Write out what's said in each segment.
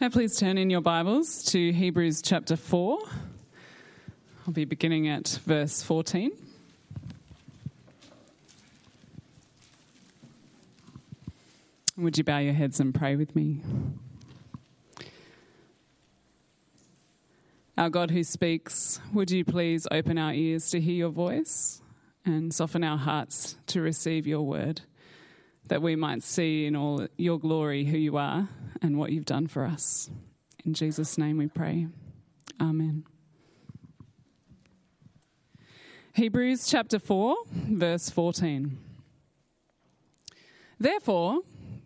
Now, please turn in your Bibles to Hebrews chapter 4. I'll be beginning at verse 14. Would you bow your heads and pray with me? Our God who speaks, would you please open our ears to hear your voice and soften our hearts to receive your word, that we might see in all your glory who you are and what you've done for us. In Jesus' name we pray. Amen. Hebrews chapter 4, verse 14. Therefore,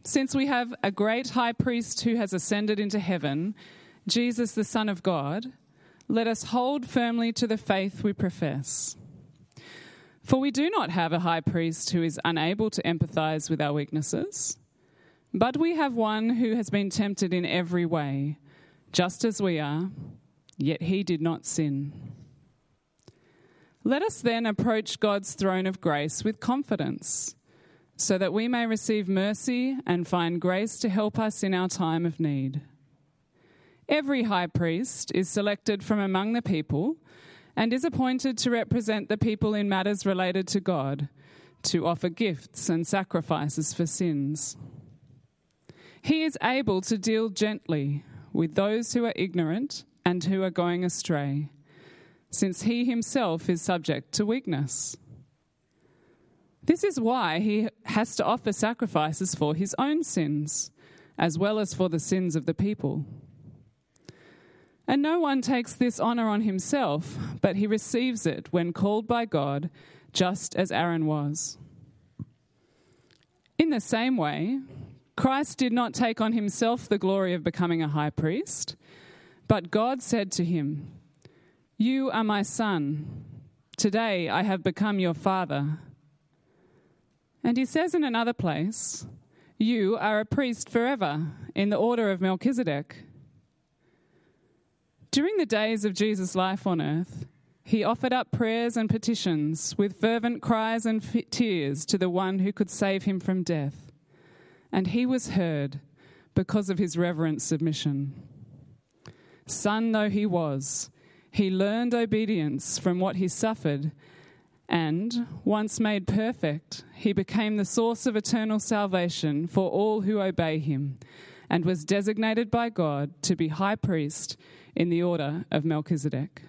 since we have a great high priest who has ascended into heaven, Jesus the Son of God, let us hold firmly to the faith we profess. For we do not have a high priest who is unable to empathize with our weaknesses, but we have one who has been tempted in every way, just as we are, yet he did not sin. Let us then approach God's throne of grace with confidence, so that we may receive mercy and find grace to help us in our time of need. Every high priest is selected from among the people and is appointed to represent the people in matters related to God, to offer gifts and sacrifices for sins. He is able to deal gently with those who are ignorant and who are going astray, since he himself is subject to weakness. This is why he has to offer sacrifices for his own sins, as well as for the sins of the people. And no one takes this honor on himself, but he receives it when called by God, just as Aaron was. In the same way, Christ did not take on himself the glory of becoming a high priest, but God said to him, You are my son. Today I have become your father. And he says in another place, You are a priest forever, in the order of Melchizedek. During the days of Jesus' life on earth, he offered up prayers and petitions with fervent cries and tears to the one who could save him from death. And he was heard because of his reverent submission. Son though he was, he learned obedience from what he suffered, and, once made perfect, he became the source of eternal salvation for all who obey him, and was designated by God to be high priest in the order of Melchizedek.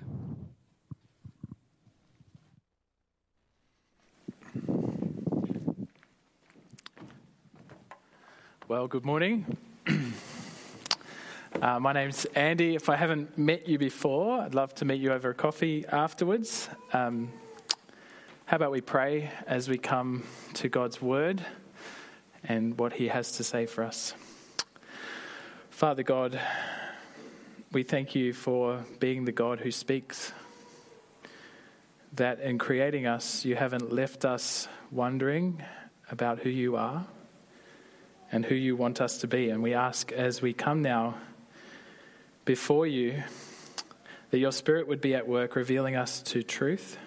Well, good morning. uh, my name's Andy. If I haven't met you before, I'd love to meet you over a coffee afterwards. Um, how about we pray as we come to God's Word and what He has to say for us? Father God, we thank you for being the God who speaks. That in creating us, you haven't left us wondering about who you are and who you want us to be. And we ask as we come now before you that your Spirit would be at work revealing us to truth,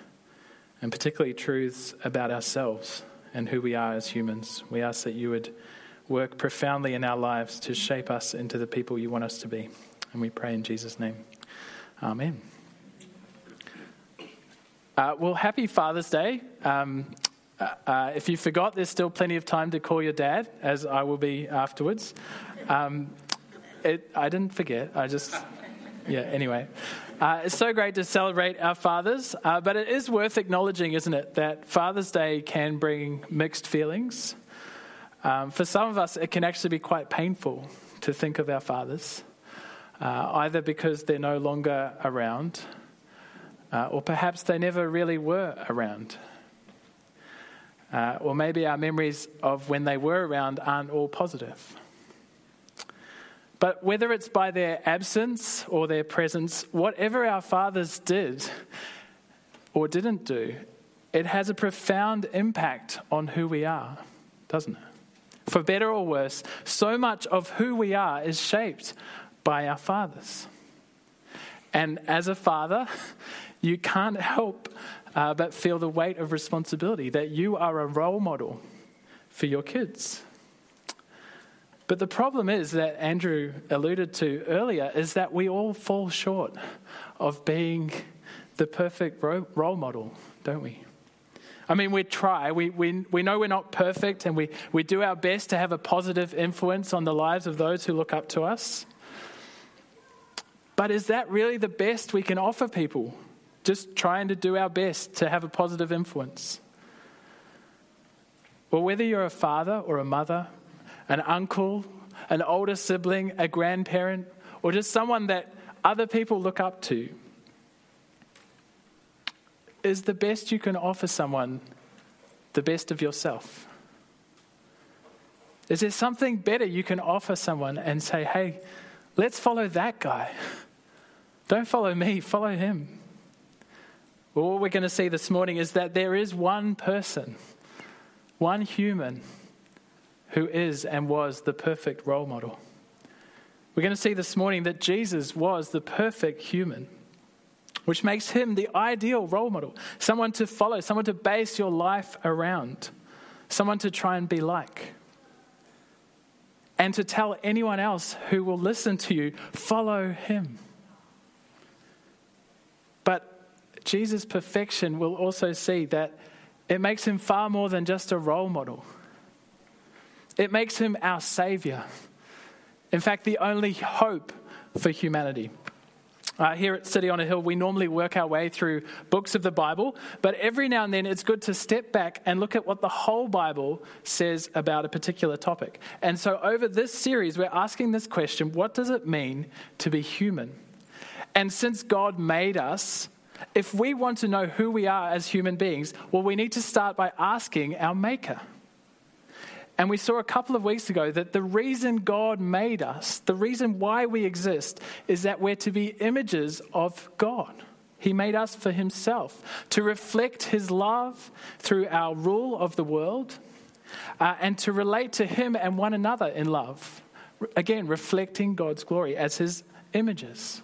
and particularly truths about ourselves and who we are as humans. We ask that you would work profoundly in our lives to shape us into the people you want us to be. And we pray in Jesus' name. Amen. Uh, well, happy Father's Day. Um, uh, uh, if you forgot, there's still plenty of time to call your dad, as I will be afterwards. Um, it, I didn't forget. I just, yeah, anyway. Uh, it's so great to celebrate our fathers, uh, but it is worth acknowledging, isn't it, that Father's Day can bring mixed feelings. Um, for some of us, it can actually be quite painful to think of our fathers uh, either because they're no longer around, uh, or perhaps they never really were around. Uh, or maybe our memories of when they were around aren't all positive. But whether it's by their absence or their presence, whatever our fathers did or didn't do, it has a profound impact on who we are, doesn't it? For better or worse, so much of who we are is shaped by our fathers. And as a father, you can't help uh, but feel the weight of responsibility that you are a role model for your kids. But the problem is that Andrew alluded to earlier is that we all fall short of being the perfect role model, don't we? I mean, we try. We, we, we know we're not perfect, and we, we do our best to have a positive influence on the lives of those who look up to us. But is that really the best we can offer people? Just trying to do our best to have a positive influence? Well, whether you're a father or a mother, an uncle, an older sibling, a grandparent, or just someone that other people look up to, is the best you can offer someone the best of yourself? Is there something better you can offer someone and say, hey, let's follow that guy? Don't follow me, follow him. Well, what we're going to see this morning is that there is one person, one human, who is and was the perfect role model. We're going to see this morning that Jesus was the perfect human which makes him the ideal role model, someone to follow, someone to base your life around, someone to try and be like. And to tell anyone else who will listen to you, follow him. But Jesus' perfection will also see that it makes him far more than just a role model. It makes him our Savior. In fact, the only hope for humanity. Uh, here at City on a Hill, we normally work our way through books of the Bible, but every now and then it's good to step back and look at what the whole Bible says about a particular topic. And so, over this series, we're asking this question what does it mean to be human? And since God made us, if we want to know who we are as human beings, well, we need to start by asking our Maker. And we saw a couple of weeks ago that the reason God made us, the reason why we exist, is that we're to be images of God. He made us for Himself to reflect His love through our rule of the world uh, and to relate to Him and one another in love. Again, reflecting God's glory as His images.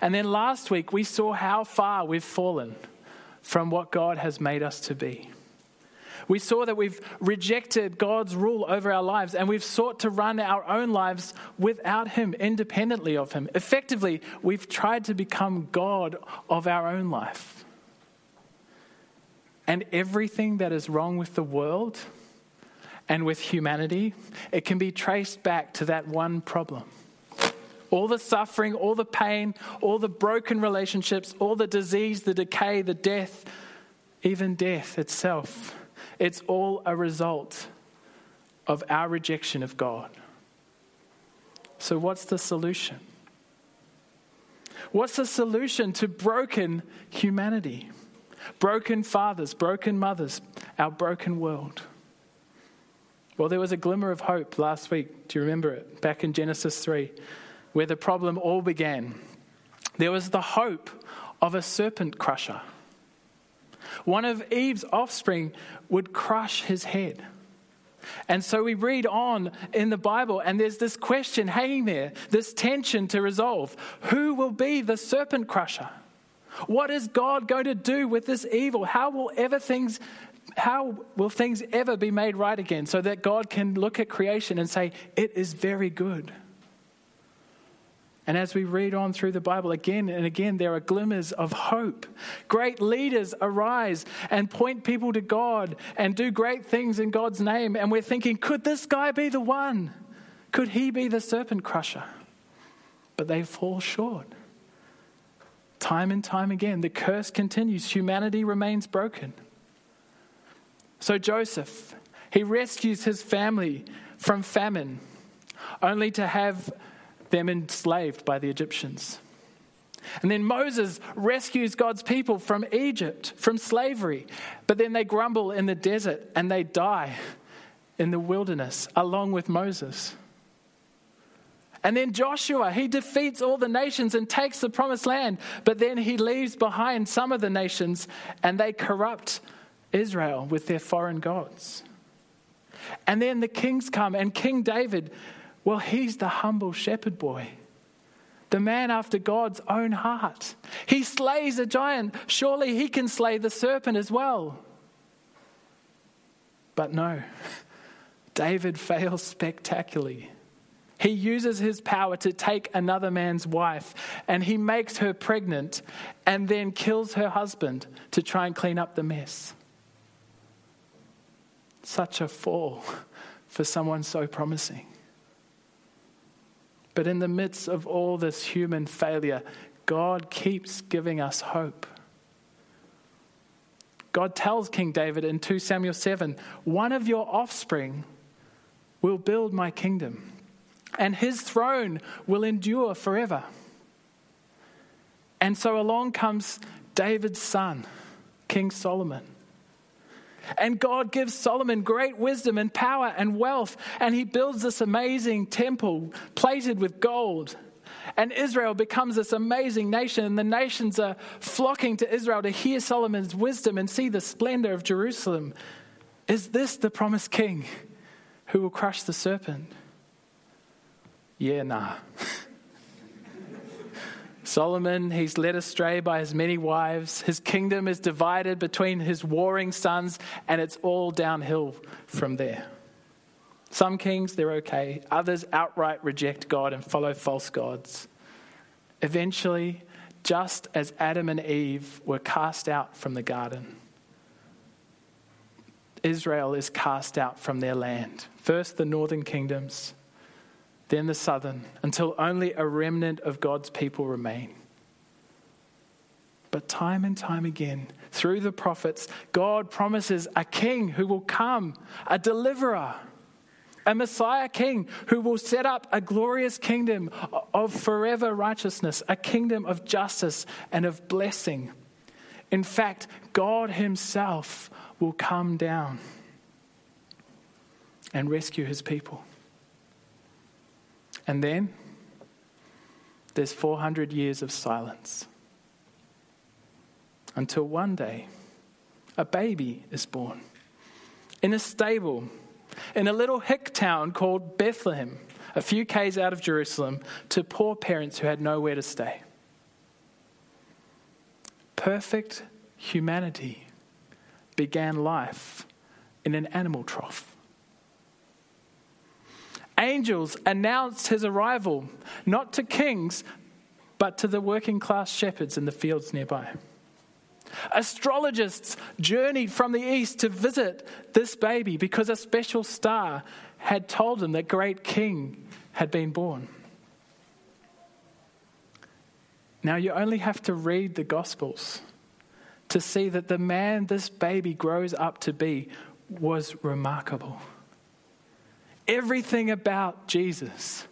And then last week, we saw how far we've fallen from what God has made us to be. We saw that we've rejected God's rule over our lives and we've sought to run our own lives without Him, independently of Him. Effectively, we've tried to become God of our own life. And everything that is wrong with the world and with humanity, it can be traced back to that one problem. All the suffering, all the pain, all the broken relationships, all the disease, the decay, the death, even death itself it's all a result of our rejection of God. So, what's the solution? What's the solution to broken humanity? Broken fathers, broken mothers, our broken world. Well, there was a glimmer of hope last week. Do you remember it? Back in Genesis 3, where the problem all began. There was the hope of a serpent crusher. One of Eve's offspring would crush his head. And so we read on in the Bible, and there's this question hanging there, this tension to resolve. Who will be the serpent crusher? What is God going to do with this evil? How will ever things how will things ever be made right again so that God can look at creation and say, It is very good? And as we read on through the Bible again and again, there are glimmers of hope. Great leaders arise and point people to God and do great things in God's name. And we're thinking, could this guy be the one? Could he be the serpent crusher? But they fall short. Time and time again, the curse continues. Humanity remains broken. So Joseph, he rescues his family from famine, only to have them enslaved by the Egyptians. And then Moses rescues God's people from Egypt, from slavery. But then they grumble in the desert and they die in the wilderness along with Moses. And then Joshua, he defeats all the nations and takes the promised land, but then he leaves behind some of the nations and they corrupt Israel with their foreign gods. And then the kings come, and King David well, he's the humble shepherd boy, the man after God's own heart. He slays a giant. Surely he can slay the serpent as well. But no, David fails spectacularly. He uses his power to take another man's wife and he makes her pregnant and then kills her husband to try and clean up the mess. Such a fall for someone so promising. But in the midst of all this human failure, God keeps giving us hope. God tells King David in 2 Samuel 7 one of your offspring will build my kingdom, and his throne will endure forever. And so along comes David's son, King Solomon. And God gives Solomon great wisdom and power and wealth, and he builds this amazing temple plated with gold. And Israel becomes this amazing nation, and the nations are flocking to Israel to hear Solomon's wisdom and see the splendor of Jerusalem. Is this the promised king who will crush the serpent? Yeah, nah. Solomon, he's led astray by his many wives. His kingdom is divided between his warring sons, and it's all downhill from there. Some kings, they're okay. Others outright reject God and follow false gods. Eventually, just as Adam and Eve were cast out from the garden, Israel is cast out from their land. First, the northern kingdoms, then the southern, until only a remnant of God's people remain. But time and time again, through the prophets, God promises a king who will come, a deliverer, a Messiah king who will set up a glorious kingdom of forever righteousness, a kingdom of justice and of blessing. In fact, God Himself will come down and rescue His people. And then there's 400 years of silence until one day a baby is born in a stable in a little hick town called Bethlehem, a few k's out of Jerusalem, to poor parents who had nowhere to stay. Perfect humanity began life in an animal trough angels announced his arrival, not to kings, but to the working class shepherds in the fields nearby. Astrologists journeyed from the east to visit this baby because a special star had told them that great king had been born. Now, you only have to read the Gospels to see that the man this baby grows up to be was remarkable. Everything about Jesus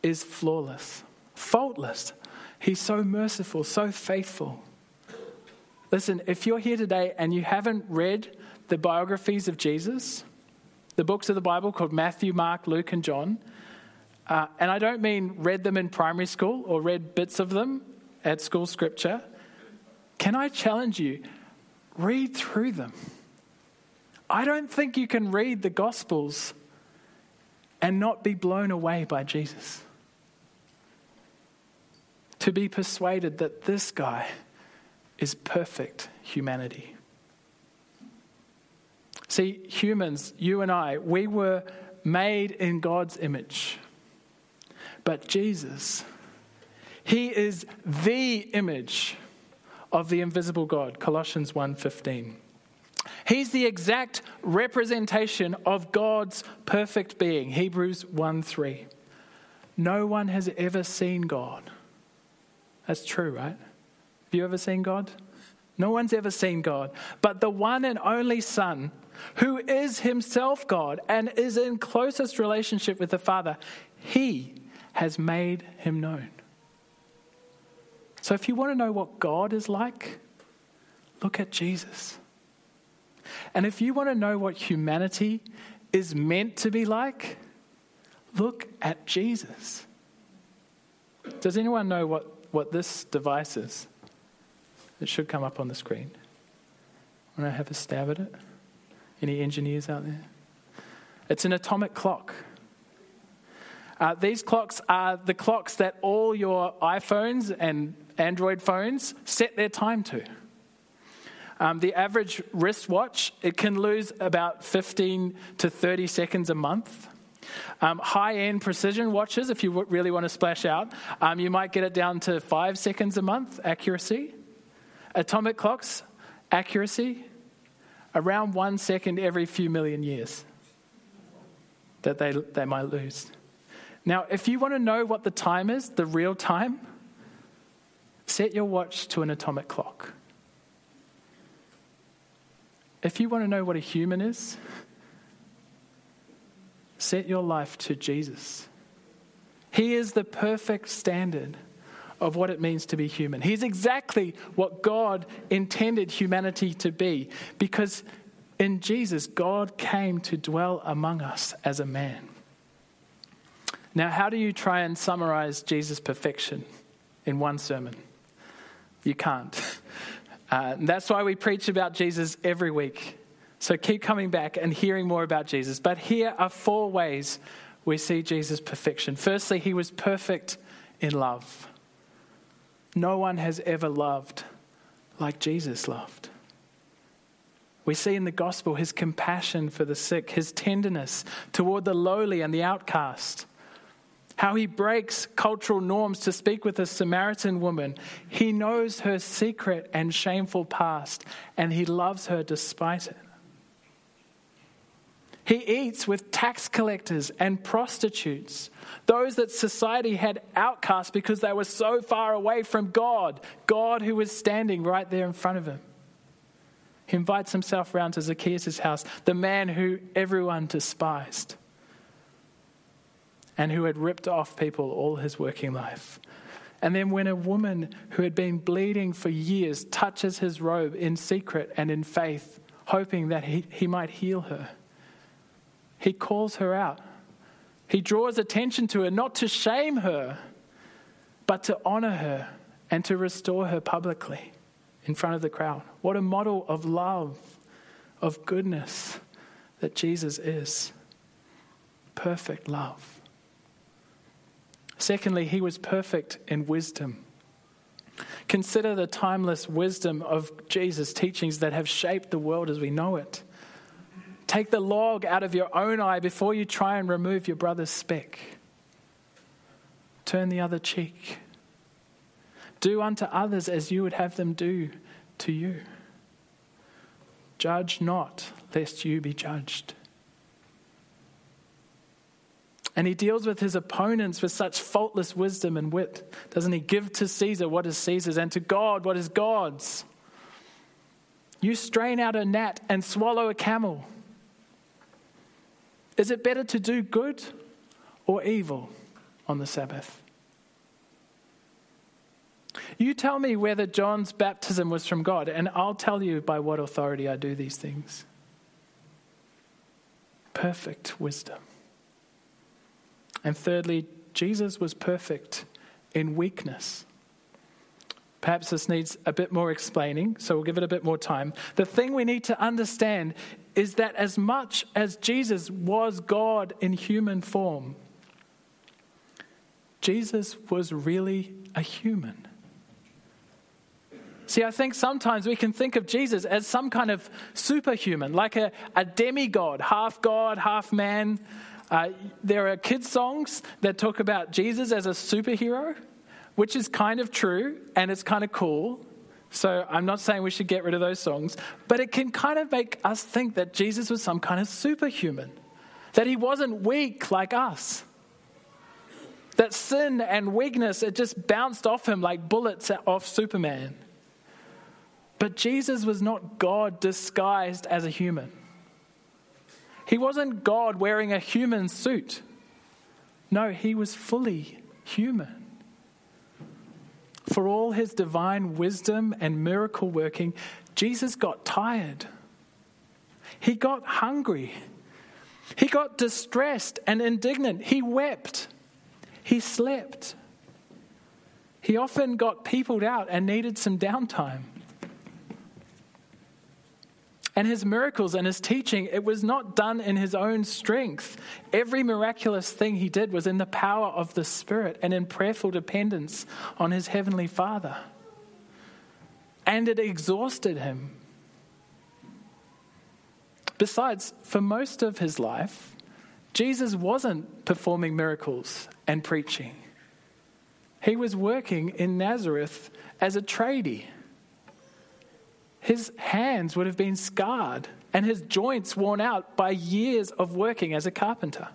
is flawless, faultless. He's so merciful, so faithful. Listen, if you're here today and you haven't read the biographies of Jesus, the books of the Bible called Matthew, Mark, Luke, and John, uh, and I don't mean read them in primary school or read bits of them at school scripture, can I challenge you? Read through them. I don't think you can read the Gospels and not be blown away by Jesus. To be persuaded that this guy is perfect humanity. See, humans, you and I, we were made in God's image. But Jesus, he is the image of the invisible God, Colossians 1:15. He's the exact representation of God's perfect being. Hebrews 1 3. No one has ever seen God. That's true, right? Have you ever seen God? No one's ever seen God. But the one and only Son, who is himself God and is in closest relationship with the Father, he has made him known. So if you want to know what God is like, look at Jesus. And if you want to know what humanity is meant to be like, look at Jesus. Does anyone know what, what this device is? It should come up on the screen. Want to have a stab at it? Any engineers out there? It's an atomic clock. Uh, these clocks are the clocks that all your iPhones and Android phones set their time to. Um, the average wristwatch, it can lose about 15 to 30 seconds a month. Um, high end precision watches, if you really want to splash out, um, you might get it down to five seconds a month accuracy. Atomic clocks, accuracy, around one second every few million years that they, they might lose. Now, if you want to know what the time is, the real time, set your watch to an atomic clock. If you want to know what a human is, set your life to Jesus. He is the perfect standard of what it means to be human. He's exactly what God intended humanity to be because in Jesus, God came to dwell among us as a man. Now, how do you try and summarize Jesus' perfection in one sermon? You can't. Uh, that's why we preach about Jesus every week. So keep coming back and hearing more about Jesus. But here are four ways we see Jesus' perfection. Firstly, he was perfect in love. No one has ever loved like Jesus loved. We see in the gospel his compassion for the sick, his tenderness toward the lowly and the outcast, how he breaks cultural norms to speak with a Samaritan woman. He knows her secret and shameful past, and he loves her despite it. He eats with tax collectors and prostitutes, those that society had outcast because they were so far away from God, God who was standing right there in front of him. He invites himself round to Zacchaeus' house, the man who everyone despised and who had ripped off people all his working life. And then, when a woman who had been bleeding for years touches his robe in secret and in faith, hoping that he, he might heal her, he calls her out. He draws attention to her, not to shame her, but to honor her and to restore her publicly in front of the crowd. What a model of love, of goodness that Jesus is. Perfect love. Secondly, he was perfect in wisdom. Consider the timeless wisdom of Jesus' teachings that have shaped the world as we know it. Take the log out of your own eye before you try and remove your brother's speck. Turn the other cheek. Do unto others as you would have them do to you. Judge not, lest you be judged. And he deals with his opponents with such faultless wisdom and wit, doesn't he? Give to Caesar what is Caesar's, and to God what is God's. You strain out a gnat and swallow a camel. Is it better to do good or evil on the Sabbath? You tell me whether John's baptism was from God, and I'll tell you by what authority I do these things. Perfect wisdom. And thirdly, Jesus was perfect in weakness. Perhaps this needs a bit more explaining, so we'll give it a bit more time. The thing we need to understand is that as much as Jesus was God in human form, Jesus was really a human. See, I think sometimes we can think of Jesus as some kind of superhuman, like a, a demigod, half God, half man. Uh, there are kids' songs that talk about Jesus as a superhero which is kind of true and it's kind of cool. So I'm not saying we should get rid of those songs, but it can kind of make us think that Jesus was some kind of superhuman, that he wasn't weak like us. That sin and weakness, it just bounced off him like bullets off Superman. But Jesus was not God disguised as a human. He wasn't God wearing a human suit. No, he was fully human. For all his divine wisdom and miracle working, Jesus got tired. He got hungry. He got distressed and indignant. He wept. He slept. He often got peopled out and needed some downtime and his miracles and his teaching, it was not done in his own strength. Every miraculous thing he did was in the power of the Spirit and in prayerful dependence on his heavenly Father. And it exhausted him. Besides, for most of his life, Jesus wasn't performing miracles and preaching. He was working in Nazareth as a tradie. His hands would have been scarred and his joints worn out by years of working as a carpenter.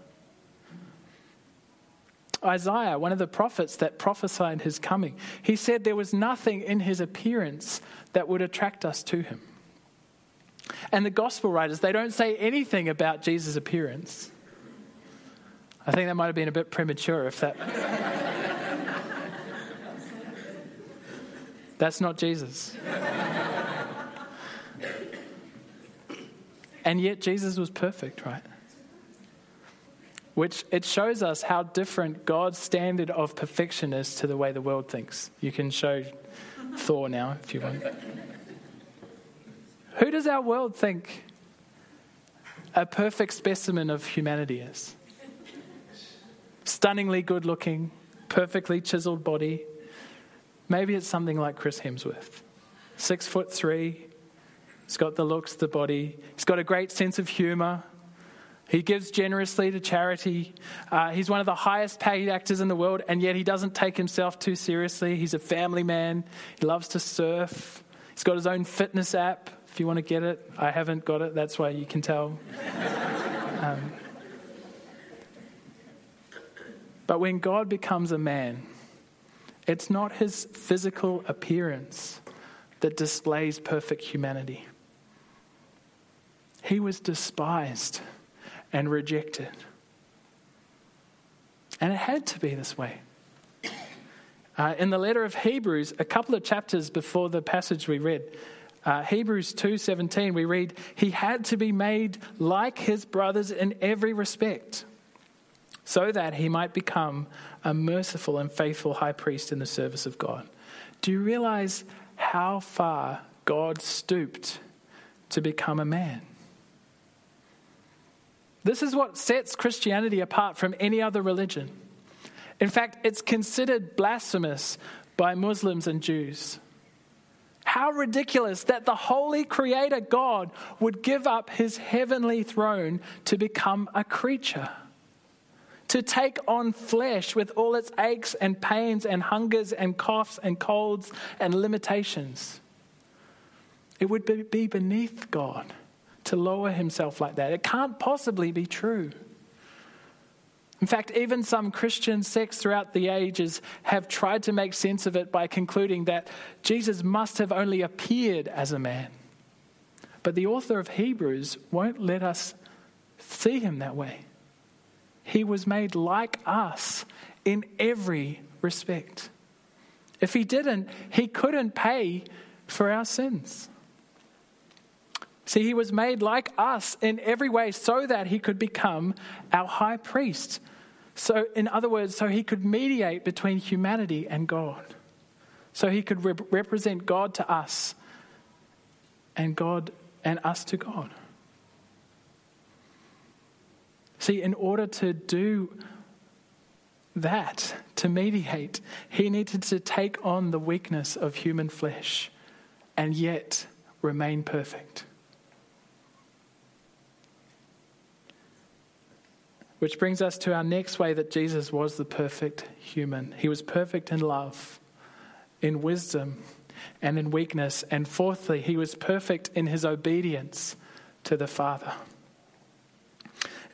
Isaiah, one of the prophets that prophesied his coming, he said there was nothing in his appearance that would attract us to him. And the gospel writers, they don't say anything about Jesus' appearance. I think that might have been a bit premature if that. That's not Jesus. And yet Jesus was perfect, right? Which it shows us how different God's standard of perfection is to the way the world thinks. You can show Thor now if you want. Who does our world think a perfect specimen of humanity is? Stunningly good looking, perfectly chiseled body. Maybe it's something like Chris Hemsworth. Six foot three. He's got the looks, the body. He's got a great sense of humor. He gives generously to charity. Uh, he's one of the highest paid actors in the world, and yet he doesn't take himself too seriously. He's a family man. He loves to surf. He's got his own fitness app if you want to get it. I haven't got it, that's why you can tell. Um, but when God becomes a man, it's not his physical appearance that displays perfect humanity. He was despised and rejected. And it had to be this way. Uh, in the letter of Hebrews, a couple of chapters before the passage we read, uh, Hebrews 2:17 we read he had to be made like his brothers in every respect so that he might become a merciful and faithful high priest in the service of God. Do you realize how far God stooped to become a man? This is what sets Christianity apart from any other religion. In fact, it's considered blasphemous by Muslims and Jews. How ridiculous that the holy creator God would give up his heavenly throne to become a creature, to take on flesh with all its aches and pains and hungers and coughs and colds and limitations. It would be beneath God to lower himself like that. It can't possibly be true. In fact, even some Christian sects throughout the ages have tried to make sense of it by concluding that Jesus must have only appeared as a man. But the author of Hebrews won't let us see him that way. He was made like us in every respect. If he didn't, he couldn't pay for our sins. See, he was made like us in every way so that he could become our high priest so, in other words, so he could mediate between humanity and God. So he could rep- represent God to us and God and us to God. See, in order to do that, to mediate, he needed to take on the weakness of human flesh and yet remain perfect. Which brings us to our next way that Jesus was the perfect human. He was perfect in love, in wisdom, and in weakness. And fourthly, he was perfect in his obedience to the Father.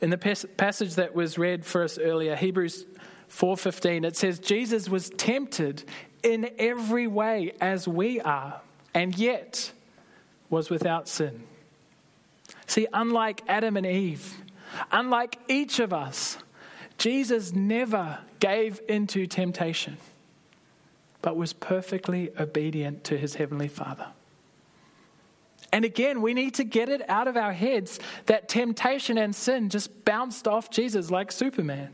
In the passage that was read for us earlier, Hebrews 4:15, it says Jesus was tempted in every way as we are, and yet was without sin. See, unlike Adam and Eve, Unlike each of us, Jesus never gave into temptation, but was perfectly obedient to his heavenly Father. And again, we need to get it out of our heads that temptation and sin just bounced off Jesus like Superman.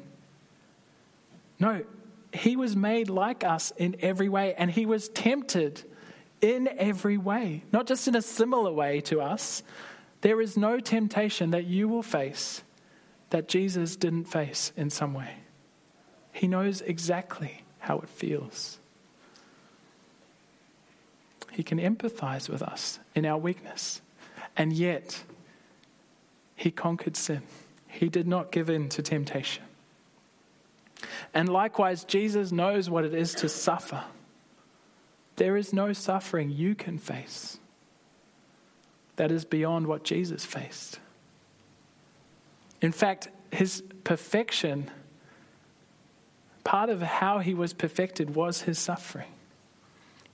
No, he was made like us in every way, and he was tempted in every way, not just in a similar way to us. There is no temptation that you will face that Jesus didn't face in some way. He knows exactly how it feels. He can empathize with us in our weakness. And yet, he conquered sin. He did not give in to temptation. And likewise, Jesus knows what it is to suffer. There is no suffering you can face that is beyond what Jesus faced. In fact, his perfection, part of how he was perfected was his suffering.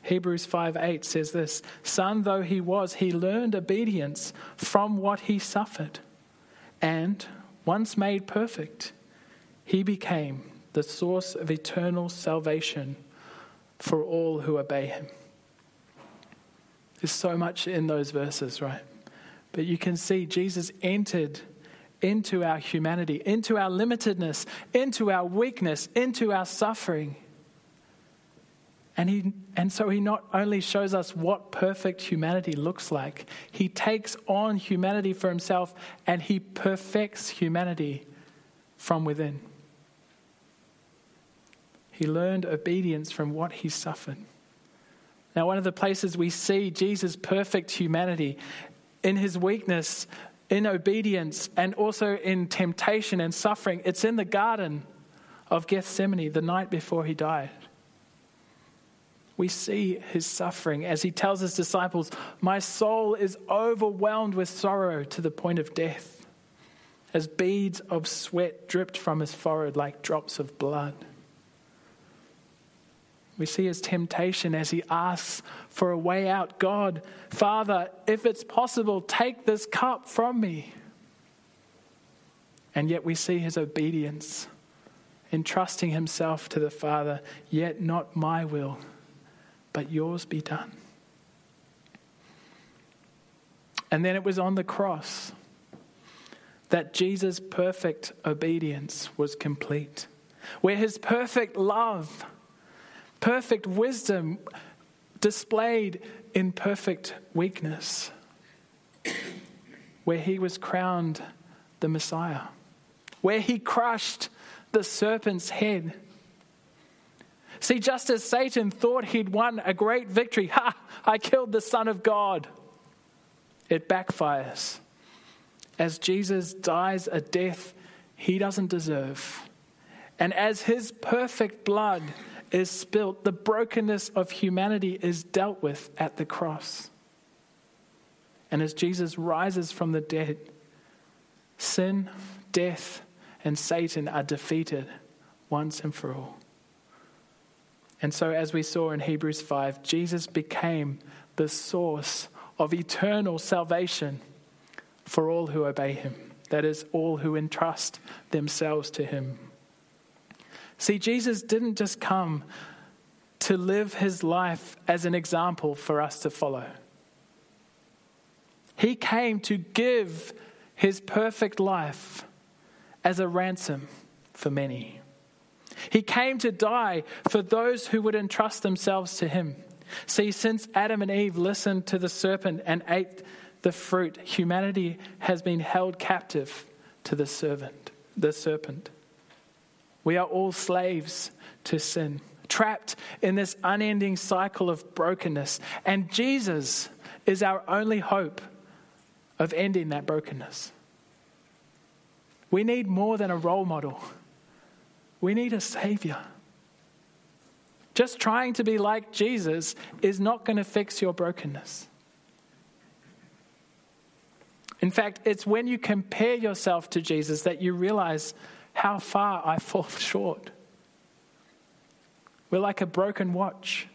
Hebrews 5 8 says this Son though he was, he learned obedience from what he suffered. And once made perfect, he became the source of eternal salvation for all who obey him. There's so much in those verses, right? But you can see Jesus entered into our humanity, into our limitedness, into our weakness, into our suffering. And, he, and so he not only shows us what perfect humanity looks like, he takes on humanity for himself and he perfects humanity from within. He learned obedience from what he suffered. Now, one of the places we see Jesus' perfect humanity in his weakness, in obedience, and also in temptation and suffering, it's in the Garden of Gethsemane the night before he died. We see his suffering as he tells his disciples, My soul is overwhelmed with sorrow to the point of death, as beads of sweat dripped from his forehead like drops of blood. We see his temptation as he asks for a way out God, Father, if it's possible, take this cup from me. And yet we see his obedience, entrusting himself to the Father, yet not my will, but yours be done. And then it was on the cross that Jesus' perfect obedience was complete, where his perfect love perfect wisdom displayed in perfect weakness, where he was crowned the Messiah, where he crushed the serpent's head. See, just as Satan thought he'd won a great victory, ha, I killed the Son of God, it backfires. As Jesus dies a death he doesn't deserve, and as his perfect blood is spilt, the brokenness of humanity is dealt with at the cross. And as Jesus rises from the dead, sin, death, and Satan are defeated once and for all. And so, as we saw in Hebrews 5, Jesus became the source of eternal salvation for all who obey him. That is, all who entrust themselves to him. See, Jesus didn't just come to live his life as an example for us to follow. He came to give his perfect life as a ransom for many. He came to die for those who would entrust themselves to him. See, since Adam and Eve listened to the serpent and ate the fruit, humanity has been held captive to the servant, the serpent. We are all slaves to sin, trapped in this unending cycle of brokenness. And Jesus is our only hope of ending that brokenness. We need more than a role model, we need a Savior. Just trying to be like Jesus is not going to fix your brokenness. In fact, it's when you compare yourself to Jesus that you realize how far I fall short. We're like a broken watch.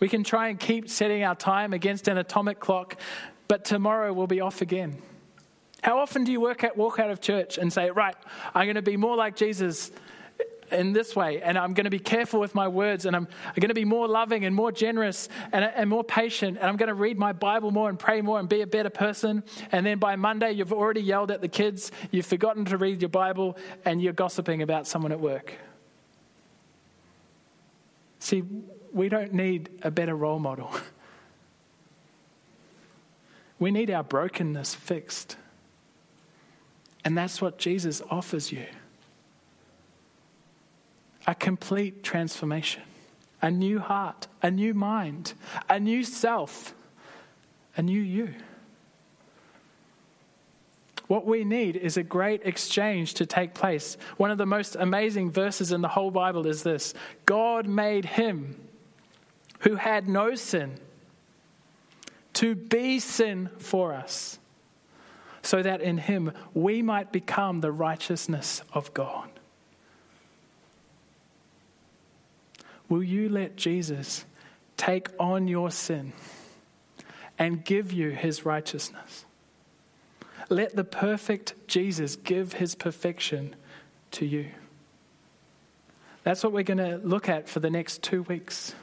We can try and keep setting our time against an atomic clock, but tomorrow we'll be off again. How often do you at, walk out of church and say, Right, I'm going to be more like Jesus in this way, and I'm going to be careful with my words, and I'm, going to be more loving and more generous and, and more patient, and I'm going to read my Bible more and pray more and be a better person. And then by Monday, you've already yelled at the kids, you've forgotten to read your Bible, and you're gossiping about someone at work. See, we don't need a better role model. We need our brokenness fixed. And that's what Jesus offers you a complete transformation, a new heart, a new mind, a new self, a new you. What we need is a great exchange to take place. One of the most amazing verses in the whole Bible is this God made him who had no sin to be sin for us, so that in him we might become the righteousness of God. Will you let Jesus take on your sin and give you his righteousness? Let the perfect Jesus give his perfection to you. That's what we're going to look at for the next two weeks.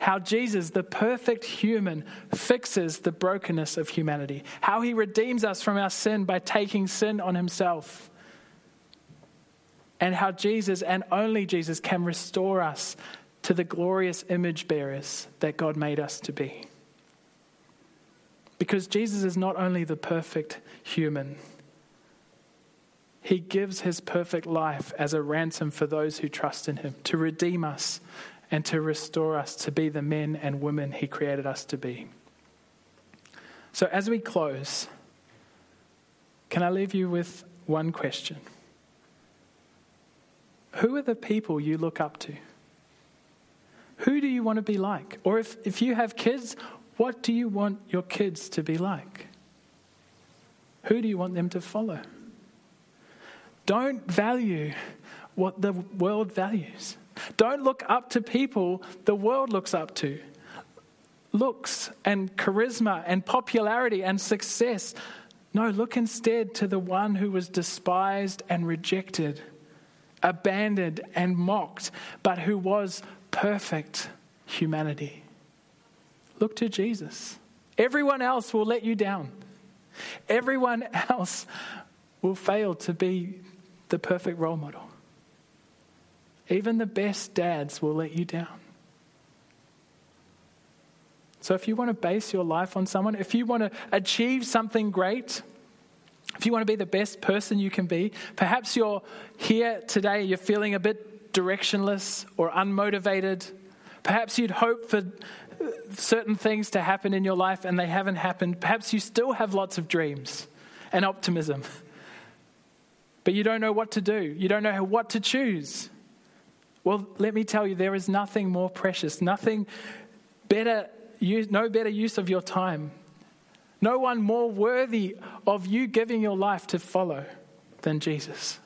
How Jesus, the perfect human, fixes the brokenness of humanity. How he redeems us from our sin by taking sin on himself. And how Jesus and only Jesus can restore us to the glorious image bearers that God made us to be. Because Jesus is not only the perfect human, he gives his perfect life as a ransom for those who trust in him, to redeem us and to restore us to be the men and women he created us to be. So, as we close, can I leave you with one question? Who are the people you look up to? Who do you want to be like? Or if, if you have kids, what do you want your kids to be like? Who do you want them to follow? Don't value what the world values. Don't look up to people the world looks up to. Looks and charisma and popularity and success. No, look instead to the one who was despised and rejected, abandoned and mocked, but who was perfect humanity. Look to Jesus. Everyone else will let you down. Everyone else will fail to be the perfect role model. Even the best dads will let you down. So, if you want to base your life on someone, if you want to achieve something great, if you want to be the best person you can be, perhaps you're here today, you're feeling a bit directionless or unmotivated. Perhaps you'd hope for uh, certain things to happen in your life and they haven't happened. Perhaps you still have lots of dreams and optimism, but you don't know what to do. You don't know what to choose. Well, let me tell you, there is nothing more precious, nothing better, no better use of your time, no one more worthy of you giving your life to follow than Jesus.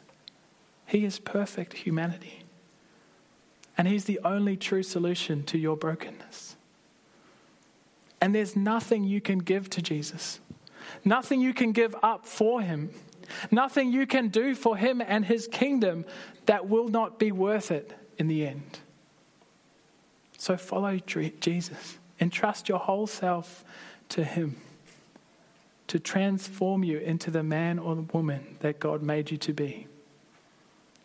He is perfect humanity. And He's the only true solution to your brokenness. And there's nothing you can give to Jesus, nothing you can give up for him, nothing you can do for him and his kingdom that will not be worth it in the end. So follow Jesus. Entrust your whole self to him to transform you into the man or the woman that God made you to be,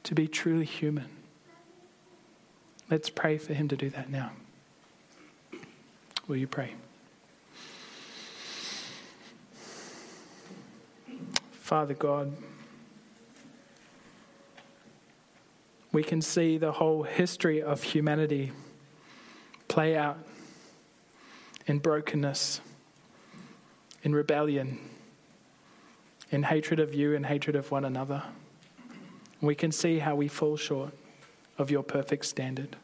to be truly human. Let's pray for him to do that now. Will you pray? Father God, we can see the whole history of humanity play out in brokenness, in rebellion, in hatred of you and hatred of one another. We can see how we fall short of your perfect standard.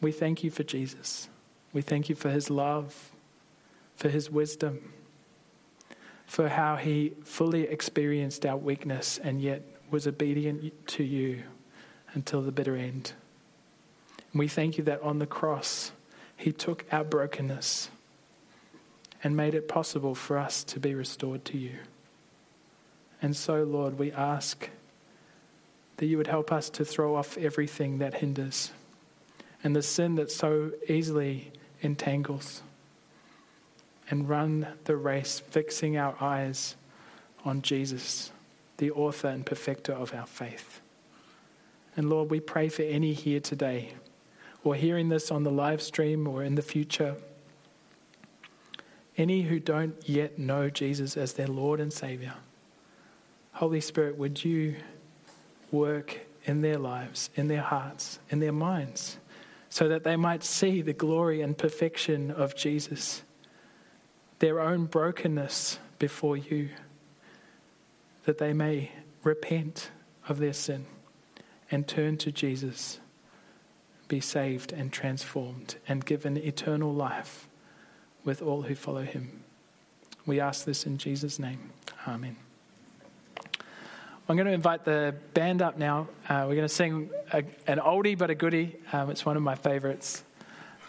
We thank you for Jesus. We thank you for his love, for his wisdom for how he fully experienced our weakness and yet was obedient to you until the bitter end. And we thank you that on the cross, he took our brokenness and made it possible for us to be restored to you. And so, Lord, we ask that you would help us to throw off everything that hinders and the sin that so easily entangles and run the race, fixing our eyes on Jesus, the author and perfecter of our faith. And Lord, we pray for any here today or hearing this on the live stream or in the future, any who don't yet know Jesus as their Lord and Savior. Holy Spirit, would you work in their lives, in their hearts, in their minds, so that they might see the glory and perfection of Jesus their own brokenness before you that they may repent of their sin and turn to Jesus, be saved and transformed, and given eternal life with all who follow him. We ask this in Jesus' name. Amen. I'm going to invite the band up now. Uh, we're going to sing a, an oldie but a goodie. Um, it's one of my favorites.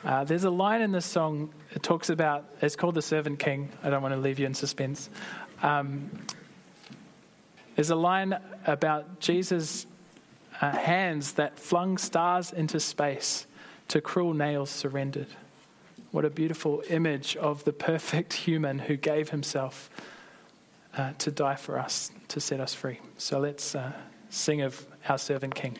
Uh, there's a line in this song that talks about, it's called The Servant King. I don't want to leave you in suspense. Um, there's a line about Jesus' uh, hands that flung stars into space to cruel nails surrendered. What a beautiful image of the perfect human who gave himself uh, to die for us, to set us free. So let's uh, sing of our servant King.